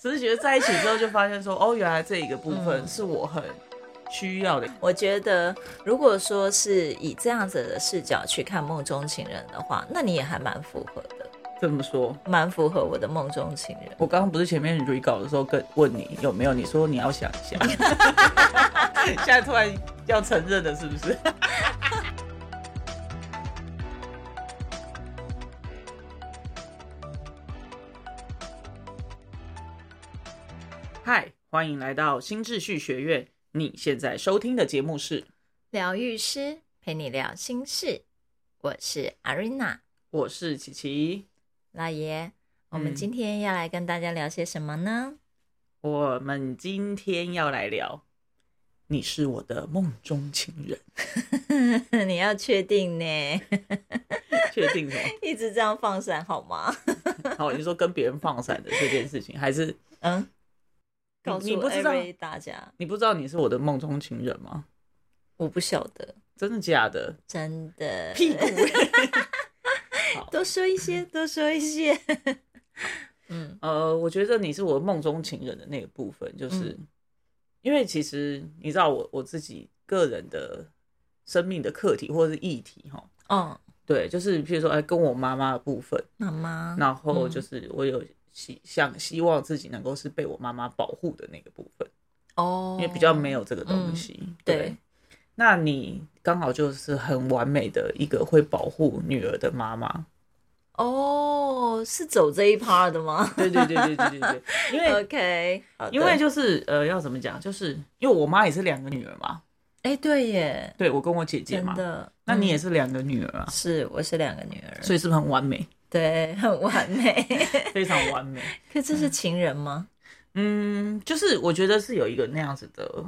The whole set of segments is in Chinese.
只是觉得在一起之后就发现说，哦，原来这一个部分是我很需要的。我觉得，如果说是以这样子的视角去看梦中情人的话，那你也还蛮符合的，这么说，蛮符合我的梦中情人。我刚刚不是前面 re 稿的时候跟问你有没有，你说你要想一下，现在突然要承认了，是不是？欢迎来到新秩序学院。你现在收听的节目是疗愈师陪你聊心事，我是阿瑞娜，我是琪琪。老爷，我们今天要来跟大家聊些什么呢？我们今天要来聊，你是我的梦中情人。你要确定呢？确定什么？一直这样放闪好吗？好，你说跟别人放闪的这件事情，还是嗯？告诉大家，你不知道你是我的梦中情人吗？我不晓得，真的假的？真的。屁股。多说一些，多说一些。嗯，呃，我觉得你是我梦中情人的那个部分，就是因为其实你知道我我自己个人的生命的课题或者是议题，哈，嗯，对，就是譬如说，哎，跟我妈妈的部分，妈妈，然后就是我有。希想希望自己能够是被我妈妈保护的那个部分哦，因为比较没有这个东西。对，那你刚好就是很完美的一个会保护女儿的妈妈。哦，是走这一 part 的吗？对对对对对对对。因为 OK，因为就是呃，要怎么讲？就是因为我妈也是两个女儿嘛。哎，对耶。对，我跟我姐姐嘛。真的。那你也是两个女儿啊？是，我是两个女儿。所以是不是很完美？对，很完美，非常完美。可这是情人吗？嗯，就是我觉得是有一个那样子的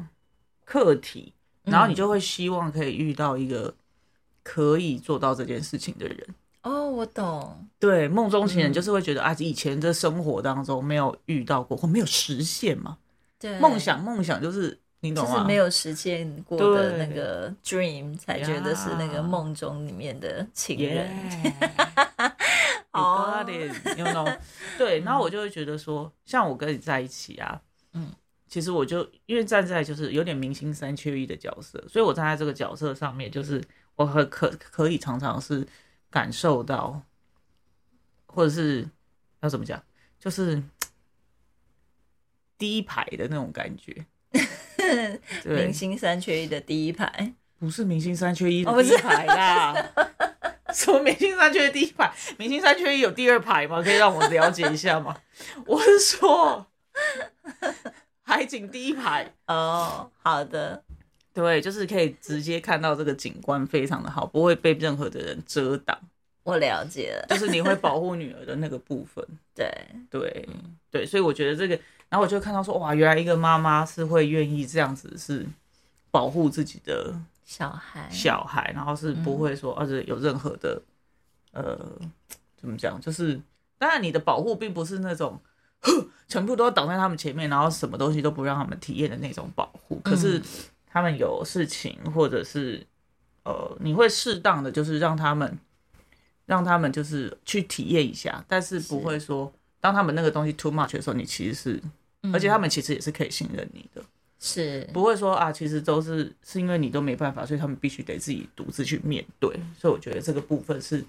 课题，然后你就会希望可以遇到一个可以做到这件事情的人。哦，我懂。对，梦中情人就是会觉得啊，以前的生活当中没有遇到过或没有实现嘛。对，梦想梦想就是你懂吗？就是没有实现过的那个 dream 才觉得是那个梦中里面的情人。哦，对，然后我就会觉得说，像我跟你在一起啊，嗯，其实我就因为站在就是有点明星三缺一的角色，所以我站在这个角色上面，就是我很可可以常常是感受到，或者是要怎么讲，就是第一排的那种感觉。明星三缺一的第一排，不是明星三缺一的第一排啦。什么明星三缺一第一排？明星三缺一有第二排吗？可以让我了解一下吗？我是说，海景第一排哦。好的，对，就是可以直接看到这个景观非常的好，不会被任何的人遮挡。我了解了，就是你会保护女儿的那个部分。对对对，所以我觉得这个，然后我就看到说，哇，原来一个妈妈是会愿意这样子是保护自己的。小孩，小孩，然后是不会说，而且有任何的，呃，怎么讲？就是当然，你的保护并不是那种，全部都要挡在他们前面，然后什么东西都不让他们体验的那种保护。可是他们有事情，或者是呃，你会适当的就是让他们，让他们就是去体验一下，但是不会说，当他们那个东西 too much 的时候，你其实是，而且他们其实也是可以信任你的。是不会说啊，其实都是是因为你都没办法，所以他们必须得自己独自去面对。所以我觉得这个部分是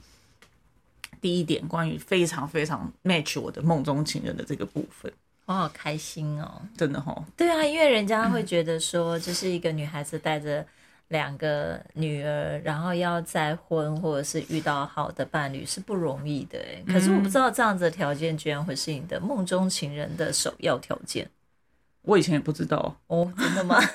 第一点，关于非常非常 match 我的梦中情人的这个部分。我好开心哦，真的哈。对啊，因为人家会觉得说，就是一个女孩子带着两个女儿，然后要再婚或者是遇到好的伴侣是不容易的哎。可是我不知道这样子的条件居然会是你的梦中情人的首要条件。我以前也不知道哦，真的吗？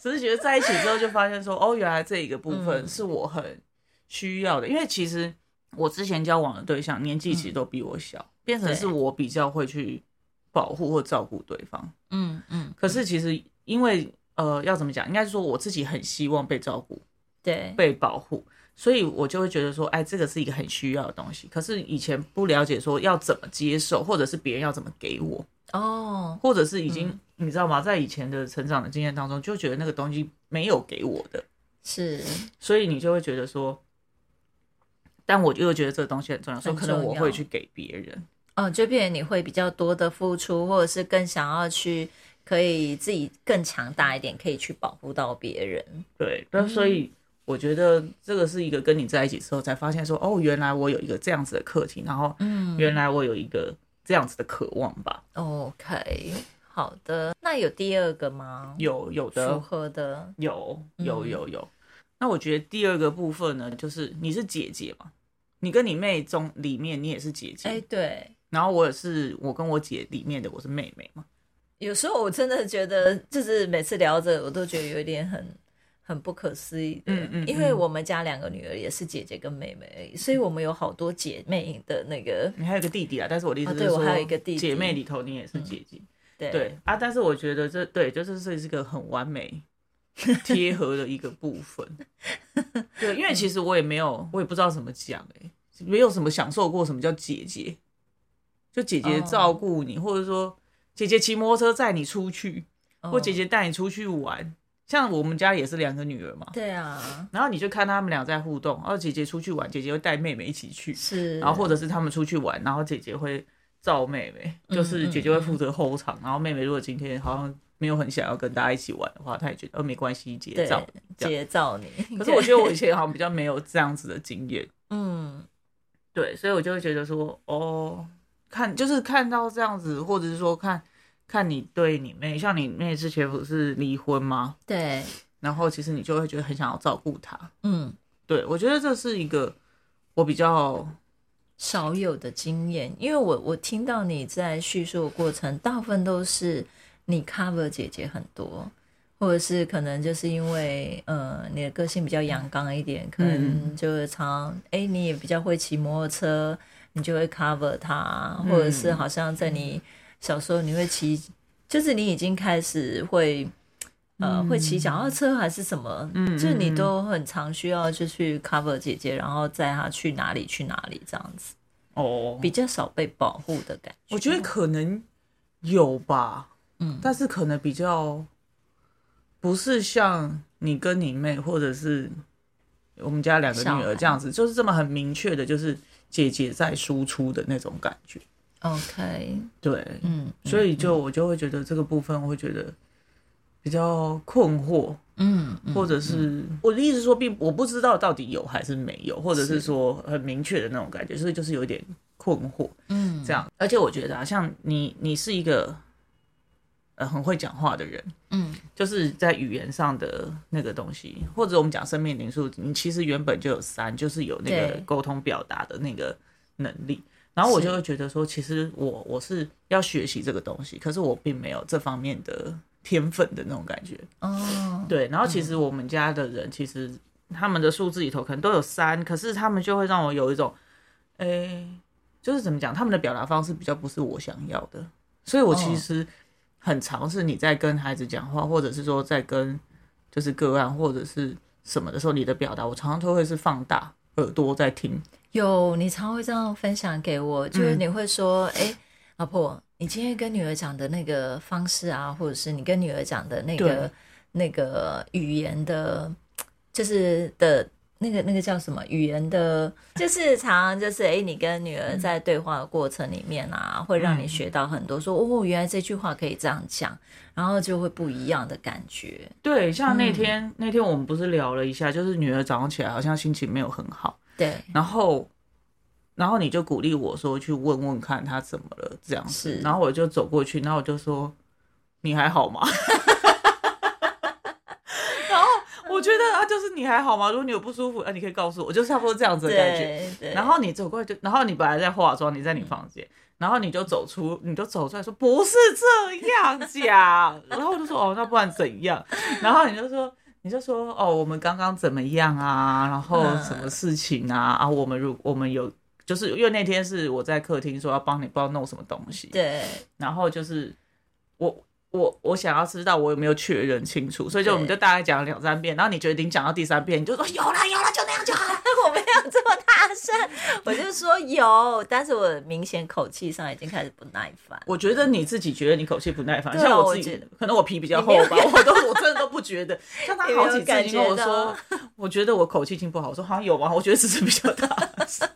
只是觉得在一起之后就发现说，哦，原来这一个部分是我很需要的。因为其实我之前交往的对象年纪其实都比我小，变成是我比较会去保护或照顾对方。嗯嗯。可是其实因为呃，要怎么讲？应该是说我自己很希望被照顾，对，被保护，所以我就会觉得说，哎，这个是一个很需要的东西。可是以前不了解说要怎么接受，或者是别人要怎么给我。哦，或者是已经你知道吗？在以前的成长的经验当中，就觉得那个东西没有给我的，是，所以你就会觉得说，但我又觉得这个东西很重要，所以可能我会去给别人。嗯，就变成你会比较多的付出，或者是更想要去可以自己更强大一点，可以去保护到别人。对，那所以我觉得这个是一个跟你在一起之后才发现说，哦，原来我有一个这样子的课题，然后嗯。原来我有一个这样子的渴望吧。OK，好的。那有第二个吗？有有的符的合的，有有嗯有有。那我觉得第二个部分呢，就是你是姐姐嘛，你跟你妹中里面你也是姐姐，哎，对。然后我也是我跟我姐里面的我是妹妹嘛。有时候我真的觉得，就是每次聊着，我都觉得有点很很不可思议的。嗯嗯因为嗯我们家两个女儿也是姐姐跟妹妹而已，所以我们有好多姐妹的那个。你还有一个弟弟啊，但是我的意思哦对我是说，还有一个弟弟姐妹里头你也是姐姐。对对啊，但是我觉得这对就是这是一个很完美 贴合的一个部分。对，因为其实我也没有，我也不知道怎么讲哎、没有什么享受过什么叫姐姐，就姐姐照顾你，或者说姐姐骑摩托车载你出去，或哦姐姐带你出去玩。像我们家也是两个女儿嘛，对啊，然后你就看他们俩在互动，然后姐姐出去玩，姐姐会带妹妹一起去，是，然后或者是他们出去玩，然后姐姐会照妹妹，就是姐姐会负责后场，然后妹妹如果今天好像没有很想要跟大家一起玩的话，她也觉得哦没关系，姐对照。姐照你。可是我觉得我以前好像比较没有这样子的经验，嗯，对，所以我就会觉得说，哦，看就是看到这样子，或者是说看看你对你妹，像你妹之前不是离婚吗？对，然后其实你就会觉得很想要照顾她。嗯，对我觉得这是一个我比较少有的经验，因为我我听到你在叙述的过程，大部分都是你 cover 姐姐很多，或者是可能就是因为呃你的个性比较阳刚一点，可能就是常哎、诶你也比较会骑摩托车，你就会 cover 她，或者是好像在你小时候你会骑，就是你已经开始会。呃，会骑脚踏车还是什么？嗯就是你都很常需要就去 cover 姐姐，然后载她去哪里去哪里这样子。哦，比较少被保护的感觉。我觉得可能有吧，嗯但是可能比较不是像你跟你妹，或者是我们家两个女儿这样子，就是这么很明确的，就是姐姐在输出的那种感觉。OK，对，嗯，所以就我就会觉得这个部分，我会觉得比较困惑，嗯，嗯或者是我的意思说，并我不知道到底有还是没有，或者是是说很明确的那种感觉，所以就是有一点困惑。嗯这样。而且我觉得啊，像你，你是一个呃很会讲话的人，嗯就是在语言上的那个东西，或者我们讲生命灵数，你其实原本就有三，就是有那个沟通表达的那个能力。然后我就会觉得说，其实我我是要学习这个东西，可是我并没有这方面的天分的那种感觉。哦，对，然后其实我们家的人，其实他们的数字里头可能都有三，可是他们就会让我有一种，诶、就是怎么讲，他们的表达方式比较不是我想要的，所以我其实很尝试你在跟孩子讲话，或者是说在跟就是个案或者是什么的时候，你的表达我常常都会是放大耳朵在听，有你常会这样分享给我，就是嗯你会说，哎、老婆，你今天跟女儿讲的那个方式啊，或者是你跟女儿讲的那个那个语言的，就是的。那个那个叫什么语言的，就是常常就是哎，你跟女儿在对话的过程里面啊，会让你学到很多说哦，原来这句话可以这样讲，然后就会不一样的感觉。对，像那天、那天我们不是聊了一下，就是女儿早上起来好像心情没有很好。对，然后，然后你就鼓励我说去问问看他怎么了这样子是，然后我就走过去，然后我就说你还好吗？然后我觉得啊，就是你还好吗？如果你有不舒服，啊，你可以告诉我，就差不多这样子的感觉。然后你走过来就，然后你本来在化妆，你在你房间，然后你就走出，你就走出来说不是这样讲，然后我就说哦，那不然怎样？然后你就说。你就说哦，我们刚刚怎么样啊？然后嗯什么事情啊？啊，我们如我们有，就是因为那天是我在客厅说要帮你不知道弄什么东西，对然后就是我我我想要知道我有没有确认清楚，所以就我们就大概讲了两三遍，然后你决定讲到第三遍，你就说有了有了，就那样就好了。我没有这么大声，我就说有，但是我明显口气上已经开始不耐烦。我觉得你自己觉得你口气不耐烦，像我自己可能我皮比较厚吧，我都我真的都不觉得。像他 好几次已经跟我说，我觉得我口气已经不好，我说好像有吗？我觉得只是比较大声。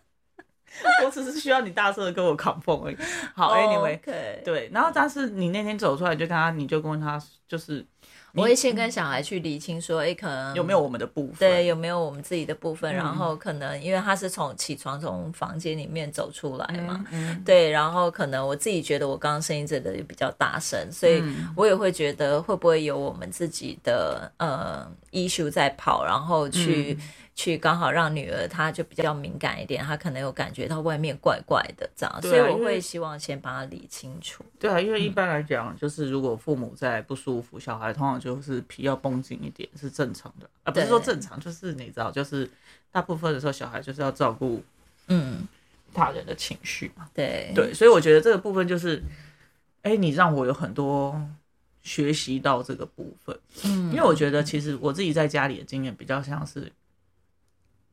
我只是需要你大声的跟我扛风而已。好，Anyway，、对，然后但是你那天走出来，就跟他，你就跟他，就是我会先跟小孩去理清说，哎，可能有没有我们的部分？对，有没有我们自己的部分？嗯然后可能因为他是从起床从房间里面走出来嘛，嗯，对，然后可能我自己觉得我刚刚声音真的比较大声，所以嗯我也会觉得会不会有我们自己的呃 issue 在跑，然后去、嗯去刚好让女儿她就比较敏感一点，她可能有感觉到外面怪怪的这样，所以我会希望先把它理清楚。对啊，因为一般来讲，就是如果父母在不舒服，小孩通常就是皮要绷紧一点，是正常的啊，不是说正常，就是你知道，就是大部分的时候，小孩就是要照顾嗯，大人的情绪嘛。对，对，所以我觉得这个部分就是，哎，你让我有很多学习到这个部分，嗯因为我觉得其实我自己在家里的经验比较像是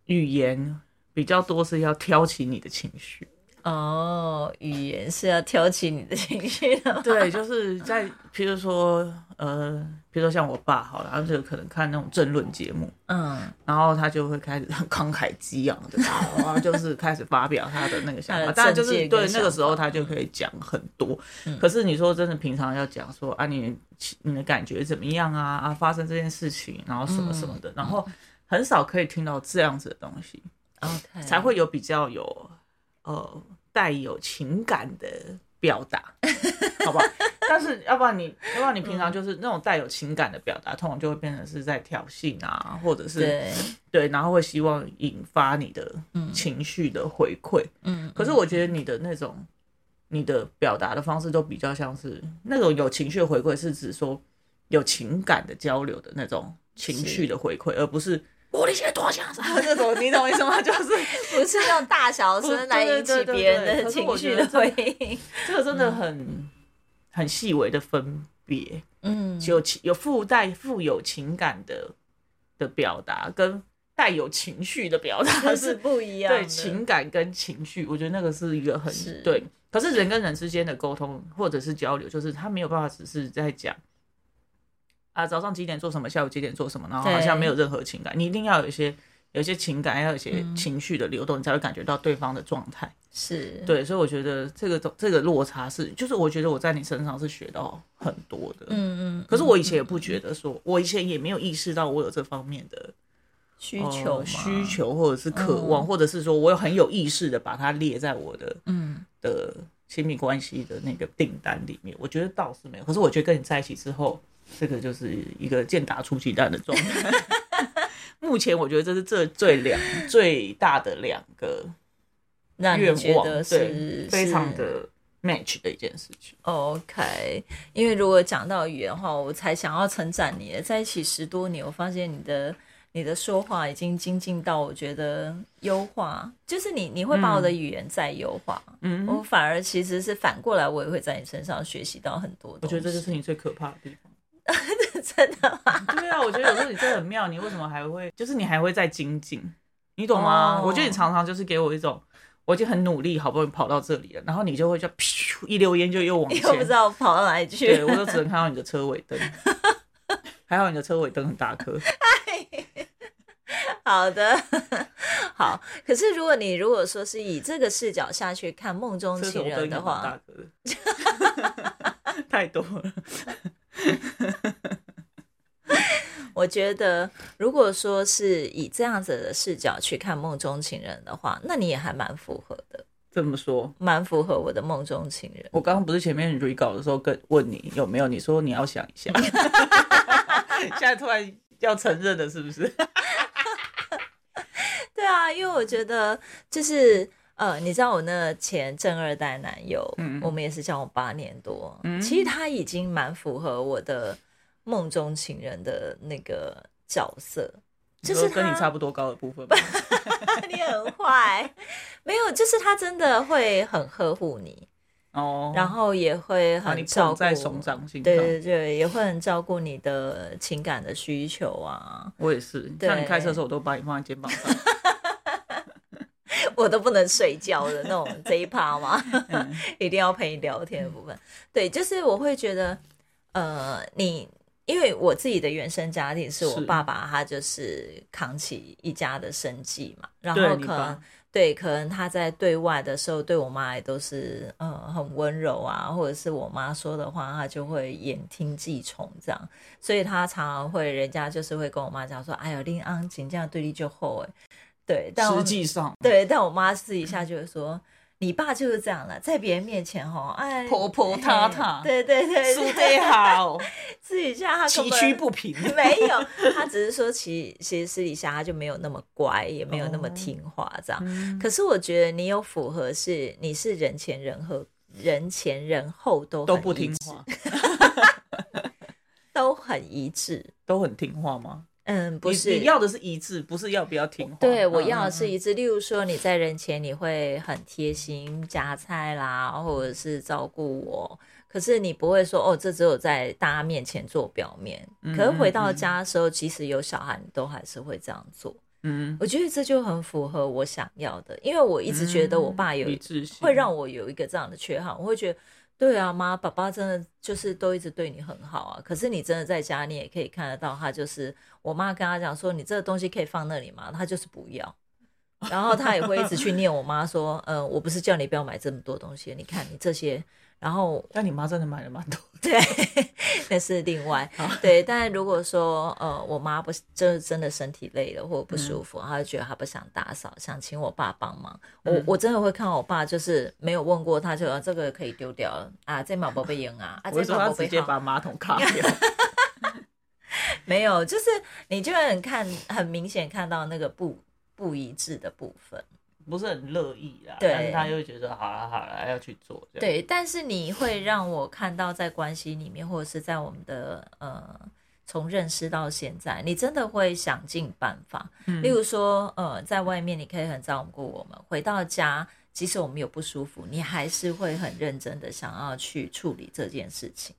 语言比较多是要挑起你的情绪。哦，语言是要挑起你的情绪的，对，就是在，譬如说，呃，譬如说像我爸好了，他就可能看那种政论节目，嗯，然后他就会开始很慷慨激昂的，然后就是开始发表他的那个想法。当然就是对那个时候他就可以讲很多。嗯可是你说真的，平常要讲说啊，你你的感觉怎么样啊？啊，发生这件事情，然后什么什么嗯的，然后很少可以听到这样子的东西，OK，才会有比较有呃带有情感的表达，好不好？但是要不然你，要不然你平常就是那种带有情感的表达，通常就会变成是在挑衅啊，或者是对，对，然后会希望引发你的情绪的回馈。嗯，可是我觉得你的那种你的表达的方式都比较像是那种有情绪的回馈，是指说有情感的交流的那种情绪的回馈，而不是我的些多想啥 那种，你懂我意思吗？就是不是用大小声来引起别人的情绪的回应。这个真的很、很细微的分别，嗯，有情有附带富有情感的的表达，跟带有情绪的表达是是不一样的。对情感跟情绪，我觉得那个是一个很对。可是人跟人之间的沟通或者是交流，就是他没有办法只是在讲啊早上几点做什么，下午几点做什么，然后好像没有任何情感。你一定要有一些有一些情感，要有一些嗯情绪的流动，你才会感觉到对方的状态。是，对，所以我觉得这个这个落差是，就是我觉得我在你身上是学到很多的。嗯嗯，可是我以前也不觉得说，我以前也没有意识到我有这方面的需求呃需，求或者是渴望，嗯或者是说我有很有意识的把它列在我的嗯，的亲密关系的那个订单里面。我觉得倒是没有，可是我觉得跟你在一起之后，这个就是一个健达出奇蛋的状态。目前我觉得这是这最两最大的两个让愿望，你觉得对是，非常的 match 的。一件事情。OK，因为如果讲到语言的。话，我才想要称赞你了。在一起十多年，我发现你的。你的。说话已经精进到我觉得优化，就是你你会把我的。语言再优化。嗯，我反而其实是反过来，我也会在你身上学习到很多。我觉得这就是你最可怕的。地方。真的吗？对啊，我觉得有时候你真的很妙，你为什么还会，就是你还会再精进，你懂吗？哦我觉得你常常就是给我一种，我已经很努力，好不容易跑到这里了，然后你就会就噗一溜烟就又往前又不知，道跑到哪里去对。我就只能看到你的车尾灯，还好你的车尾灯很大颗，好的，好。可是如果你如果说是以这个视角下去看梦中情人的话，大颗的，太多了。我觉得，如果说是以这样子的视角去看梦中情人的话，那你也还蛮符合的，这么说，蛮符合我的梦中情人。我刚刚不是前面 re 稿的时候跟问你有没有，你说你要想一下，现在突然要承认了，是不是？对啊，因为我觉得就是呃，你知道我那前正二代男友，嗯我们也是交往八年多，嗯其实他已经蛮符合我的梦中情人的那个角色。就是跟你差不多高的部分吧？你很坏，没有，就是他真的会很呵护你，哦，然后也会很照顾在手掌心。对对对，也会很照顾你的情感的需求啊。我也是，对像你开车的时候，我都把你放在肩膀上。我都不能睡觉的那种这一趴吗？嗯。一定要陪你聊天的部分。对，就是我会觉得，呃，你因为我自己的原生家庭是我爸爸，他就是扛起一家的生计嘛，然后可能对，可能他在对外的时候对我妈也都是呃很温柔啊，或者是我妈说的话，他就会言听计从这样，所以他常常会人家就是会跟我妈讲说，哎呦，令安请这样对立就厚哎，对，但实际上对，但我妈私底下就会说。你爸就是这样了，在别人面前吼，哎，婆婆塌塌，对对对，说得好，私底下他崎岖不平，没有，他只是说其其实私底下他就没有那么乖，也没有那么听话这样。可是我觉得你有符合是你是人前人后，人前人后都都不听话，都很一致，都很听话吗？嗯，不是，你要的是一致，不是要不要听话。对，我要的是一致。例如说，你在人前你会很贴心夹菜啦，或者是照顾我，可是你不会说哦，这只有在大家面前做表面。可是回到家的时候，即使有小孩，你都还是会这样做。嗯，我觉得这就很符合我想要的，因为我一直觉得我爸有会让我有一个这样的缺憾，我会觉得。对啊，妈，爸爸真的就是都一直对你很好啊。可是你真的在家，你也可以看得到，他就是我妈跟他讲说，你这个东西可以放那里吗？他就是不要。然后他也会一直去念我妈说，嗯，我不是叫你不要买这么多东西，你看你这些。然后，但你妈真的买了蛮多，对，那是另外，对。但如果说，呃，我妈不是就是真的身体累了或者不舒服，她就觉得她不想打扫，想请我爸帮忙，我我真的会看我爸，就是没有问过他就这个可以丢掉了啊，这毛宝贝赢啊，啊，这毛宝贝 直接把马桶卡掉，没有，就是你就会很看很明显看到那个不不一致的部分。不是很乐意啦，但是他又觉得好了好了要去做。对，但是你会让我看到在关系里面，或者是在我们的呃，从认识到现在，你真的会想尽办法。例如说，呃，在外面你可以很照顾我们，回到家，即使我们有不舒服，你还是会很认真的想要去处理这件事情。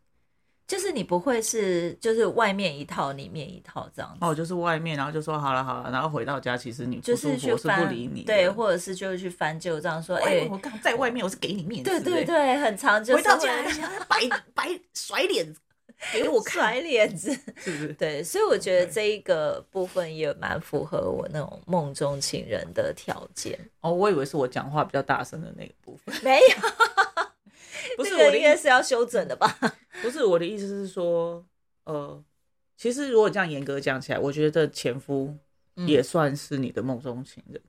就是你不会是就是外面一套里面一套这样子哦，就是外面然后就说好了好了，然后回到家其实你就是去不理你，对，或者是就是去翻旧账说哎，我刚在外面我是给你面子，对对对，很常就回到家摆摆 甩脸给我看甩脸子，是不是？对，所以我觉得这一个部分也蛮符合我那种梦中情人的条件哦。我以为是我讲话比较大声的那个部分，没有。不是我的应该是要修整的吧？不是我的意思是说，呃，其实如果这样严格讲起来，我觉得前夫也算是你的梦中情人。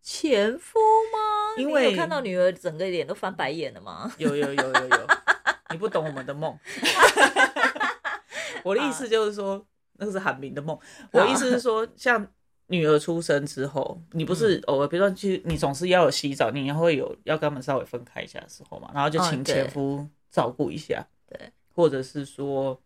前夫吗？因为看到女儿整个脸都翻白眼了吗？有有有有有，你不懂我们的梦。我的意思就是说，那个是韩明的梦。我的意思是说，像。女儿出生之后，你不是偶尔，比如说，去你总是要有洗澡，你也会有要跟他们稍微分开一下的时候嘛，然后就请前夫照顾一下，对，或者是说，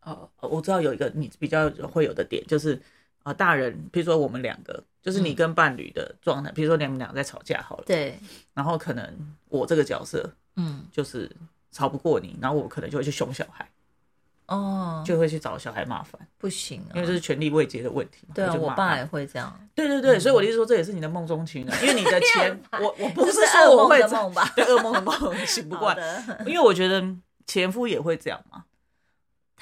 呃，我知道有一个你比较会有的点，就是啊，大人，比如说我们两个，就是你跟伴侣的状态，比如说你们俩在吵架好了，对，然后可能我这个角色，嗯，就是吵不过你，然后我可能就会去凶小孩。哦，就会去找小孩麻烦，不行，因为这是权力未结的问题。对啊，我爸也会这样。对对对，所以我的意思说，这也是你的梦中情人，因为你的前，我我不是说我会梦吧，对噩梦的梦醒不惯，因为我觉得前夫也会这样嘛。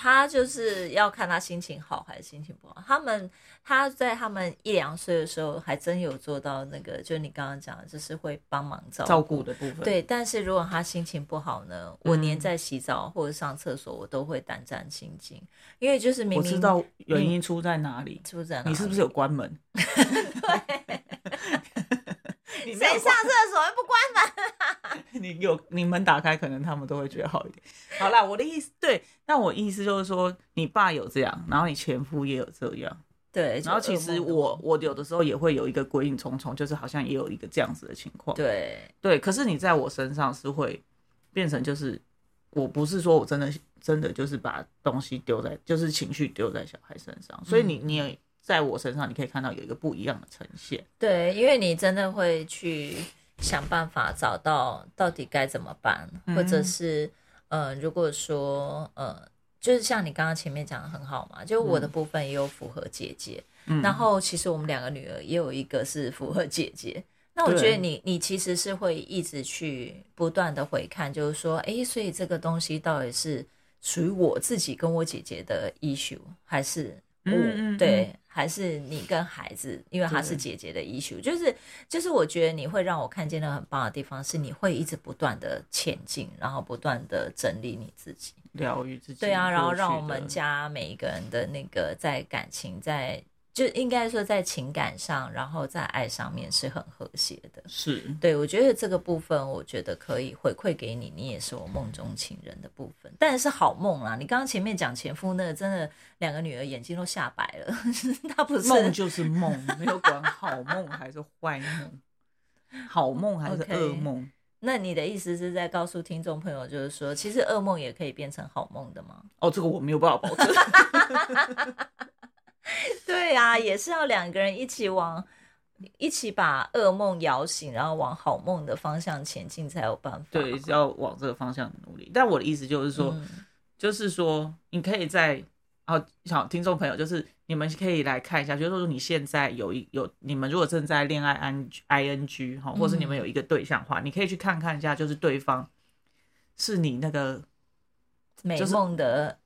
他就是要看他心情好还是心情不好。他们他在他们一两岁的时候，还真有做到那个，就是你刚刚讲的，就是会帮忙照照顾的部分。对，但是如果他心情不好呢，我连在洗澡或者上厕所，我都会胆战心惊，因为就是明明我知道原因出在哪里，出在哪里？你是不是有关门？对。谁上厕所又不关门？你有你门打开，可能他们都会觉得好一点。好啦，我的意思对，那我意思就是说，你爸有这样，然后你前夫也有这样，对。然后其实我我有的时候也会有一个鬼影重重，就是好像也有一个这样子的情况。对对，可是你在我身上是会变成就是，我不是说我真的真的就是把东西丢在，就是情绪丢在小孩身上，所以你你也。在我身上，你可以看到有一个不一样的呈现。对，因为你真的会去想办法找到到底该怎么办，或者是呃，如果说呃，就是像你刚刚前面讲的很好嘛，就我的部分也有符合姐姐，然后其实我们两个女儿也有一个是符合姐姐。那我觉得你你其实是会一直去不断的回看，就是说，哎，所以这个东西到底是属于我自己跟我姐姐的 issue，还是？我、嗯嗯对，还是你跟孩子，因为她是姐姐的 issue，就是就是我觉得你会让我看见的很棒的地方，是你会一直不断的前进，然后不断的整理你自己。疗愈自己。对啊，然后让我们家每一个人的那个在感情在。就应该说在情感上，然后在爱上面是很和谐的。是对，我觉得这个部分，我觉得可以回馈给你，你也是我梦中情人的部分。但是好梦啦，你刚刚前面讲前夫那个，真的两个女儿眼睛都吓白了，他不是梦就是梦，没有管好梦还是坏梦，好梦还是噩梦。那你的意思是在告诉听众朋友，就是说，其实噩梦也可以变成好梦的吗？哦，这个我没有办法保证。对呀、也是要两个人一起往一起把噩梦摇醒，然后往好梦的方向前进才有办法。对，是要往这个方向努力。但我的意思就是说，嗯就是说，你可以在哦，小听众朋友，就是你们可以来看一下，就是说你现在有一有你们如果正在恋爱 i i n g 哈，或是你们有一个对象的话，你可以去看看一下，就是对方是你那个美就是梦的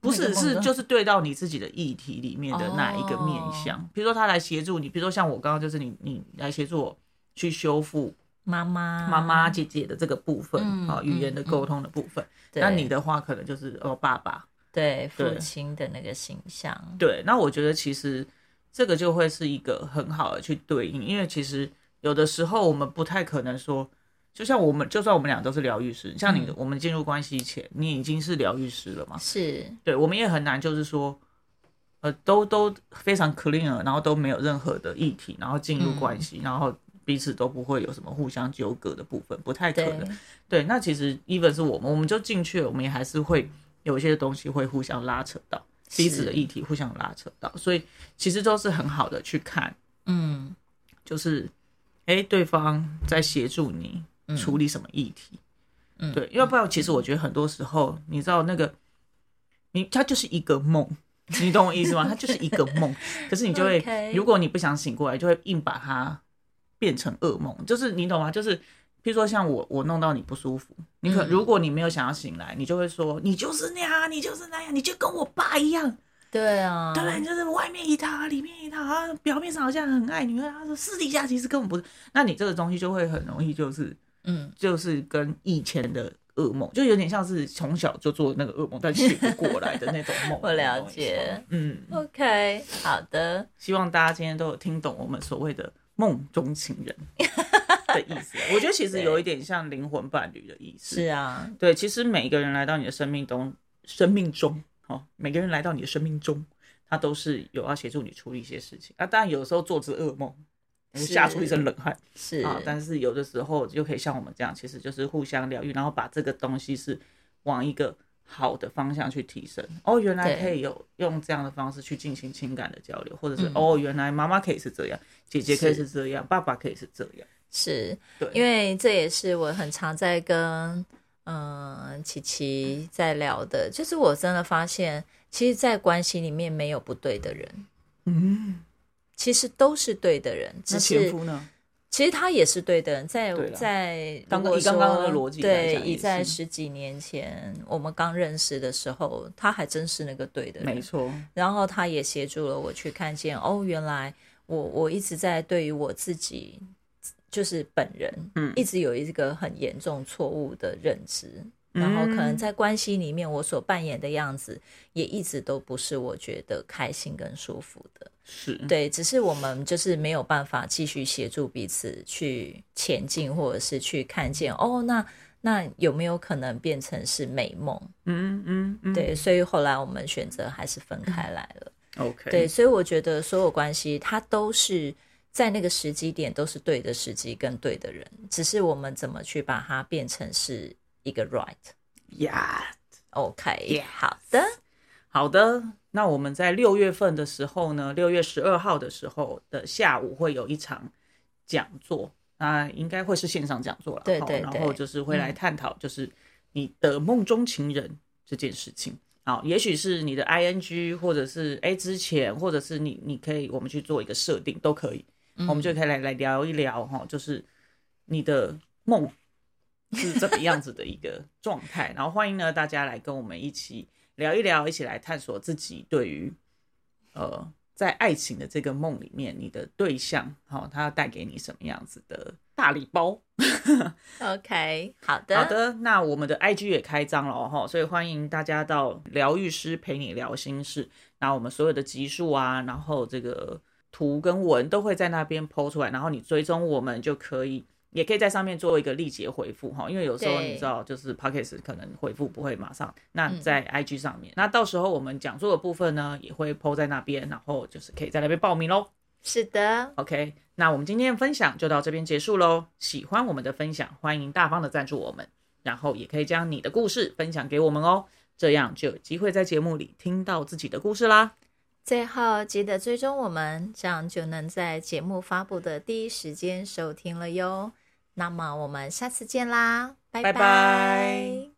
不是是就是对到你自己的议题里面的那一个面向，比如说他来协助你，比如说像我刚刚就是你你来协助我去修复妈妈。妈妈姐姐的这个部分嗯啊、语言的沟通的部分，对。那你的话可能就是哦爸爸。对父对。亲的那个形象，对，那我觉得其实这个就会是一个很好的去对应，因为其实有的时候我们不太可能说，就像我们就算我们俩都是疗愈师，像你、嗯。我们进入关系前，你已经是疗愈师了嘛？是。对，我们也很难就是说，呃，都都非常 clean，然后都没有任何的议题，然后进入关系，然后彼此都不会有什么互相纠葛的部分，不太可对能。对，那其实 even 是我们，我们就进去了，我们也还是会有一些东西会互相拉扯到彼此的议题，互相拉扯到，所以其实都是很好的去看，嗯。就是哎，诶对方在协助你处理什么议题。嗯对，要不然其实我觉得很多时候，你知道那个，你它就是一个梦，你懂我意思吗？它就是一个梦，可是你就会如果你不想醒过来，就会硬把它变成噩梦，就是你懂吗？就是。譬如说，像我，我弄到你不舒服，你可嗯如果你没有想要醒来，你就会说，你就是那样啊，你就是那样，你就跟我爸一样，对啊，对不对？你就是外面一套，里面一套，啊，表面上好像很爱你，他说私底下其实根本不是。那你这个东西就会很容易就是嗯就是跟以前的噩梦，就有点像是从小就做那个噩梦，但醒不过来的那种梦。我了解。嗯，OK，好的，希望大家今天都有听懂我们所谓的梦中情人 的意思。我觉得其实有一点像灵魂伴侣的意思。是啊，对，其实每一个人来到你的生命中，生命中，哦，每个人来到你的生命中，他都是有要协助你处理一些事情。啊，当然有时候做只噩梦，是吓出一身冷汗是啊。但是有的时候就可以像我们这样，其实就是互相疗愈，然后把这个东西是往一个好的方向去提升。哦，原来可以有用这样的方式去进行情感的交流，或者是、嗯哦，原来妈妈可以是这样，姐姐可以是是这样，爸爸可以是这样。是，对，因为这也是我很常在跟嗯琪琪在聊的，就是我真的发现，其实，在关系里面没有不对的人，嗯，其实都是对的人，只那前是夫呢？其实他也是对的人，在在刚如果以刚刚的说逻辑对，讲也以在十几年前我们刚认识的时候，他还真是那个对的人，没错，然后他也协助了我去看见，哦，原来我我一直在对于我自己就是本人，嗯。一直有一个很严重错误的认知，然后可能嗯在关系里面我所扮演的样子，也一直都不是我觉得开心跟舒服的。是，对，只是我们就是没有办法继续协助彼此去前进，或者是去看见哦，那那有没有可能变成是美梦？嗯嗯嗯，对，所以后来我们选择还是分开来了。，OK，对，所以我觉得所有关系它都是在那个时机点都是对的时机跟对的人，只是我们怎么去把它变成是一个 right。呀。OK，、Yeah 好的，好的，那我们在六月份的时候呢，六月十二号的时候的下午会有一场讲座，那应该会是线上讲座了。对对对然后就是会来探讨，就是你的梦中情人这件事情。好，也许是你的 ing，或者是哎之前，或者是你你可以我们去做一个设定都可以，我们就可以来来聊一聊哈，就是你的梦是怎么样子的一个状态。然后欢迎呢大家来跟我们一起聊一聊，一起来探索自己对于呃，在爱情的这个梦里面，你的对象好、他要带给你什么样子的大礼包。OK，好的，好的，那我们的 IG 也开张了哈，所以欢迎大家到疗愈师陪你聊心事。那我们所有的集数啊，然后这个图跟文都会在那边抛出来，然后你追踪我们就可以，也可以在上面做一个立即回复哈，因为有时候你知道，就是 p o c a s t 可能回复不会马上，那嗯在 IG 上面，那到时候我们讲座的部分呢也会抛在那边，然后就是可以在那边报名喽。是的，OK，那我们今天的分享就到这边结束喽。喜欢我们的分享，欢迎大方的赞助我们，然后也可以将你的故事分享给我们哦，这样就有机会在节目里听到自己的故事啦。最后记得追踪我们，这样就能在节目发布的第一时间收听了哟。那么我们下次见啦，拜拜拜